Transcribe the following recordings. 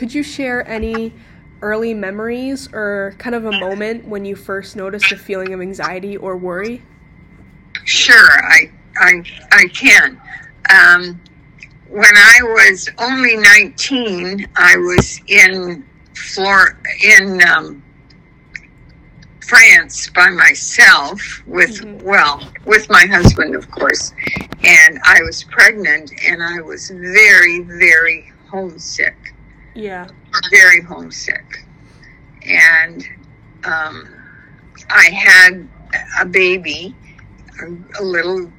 could you share any early memories or kind of a moment when you first noticed a feeling of anxiety or worry? Sure, I I I can. Um, when I was only 19, I was in Flor in um, France by myself with Mhm. well with my husband, of course, and I was pregnant and I was very very homesick, Yeah. very homesick, and um, I had a baby, a, little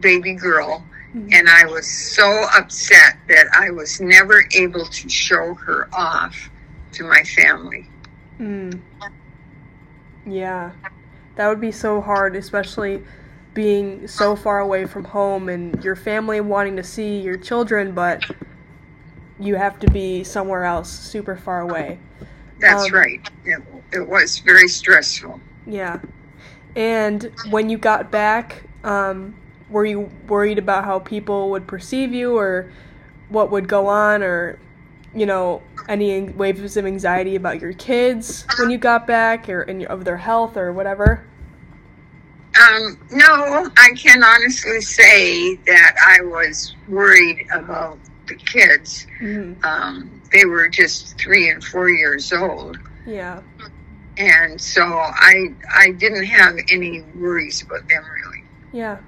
baby girl Mhm. and I was so upset that I was never able to show her off to my family. Mm. Yeah. That would be so hard, especially being so far away from home and your family wanting to see your children, but you have to be somewhere else super far away. That's Um, right. It, it was very stressful. Yeah. And when you got back, um, were you worried about how people would perceive you or what would go on or, you know, any waves of anxiety about your kids when you got back or in, of their health or whatever? Um, no, I can honestly say that I was worried about the kids. hmm Um, they were just three and four years old. Yeah. And so I, I didn't have any worries about them really. Yeah.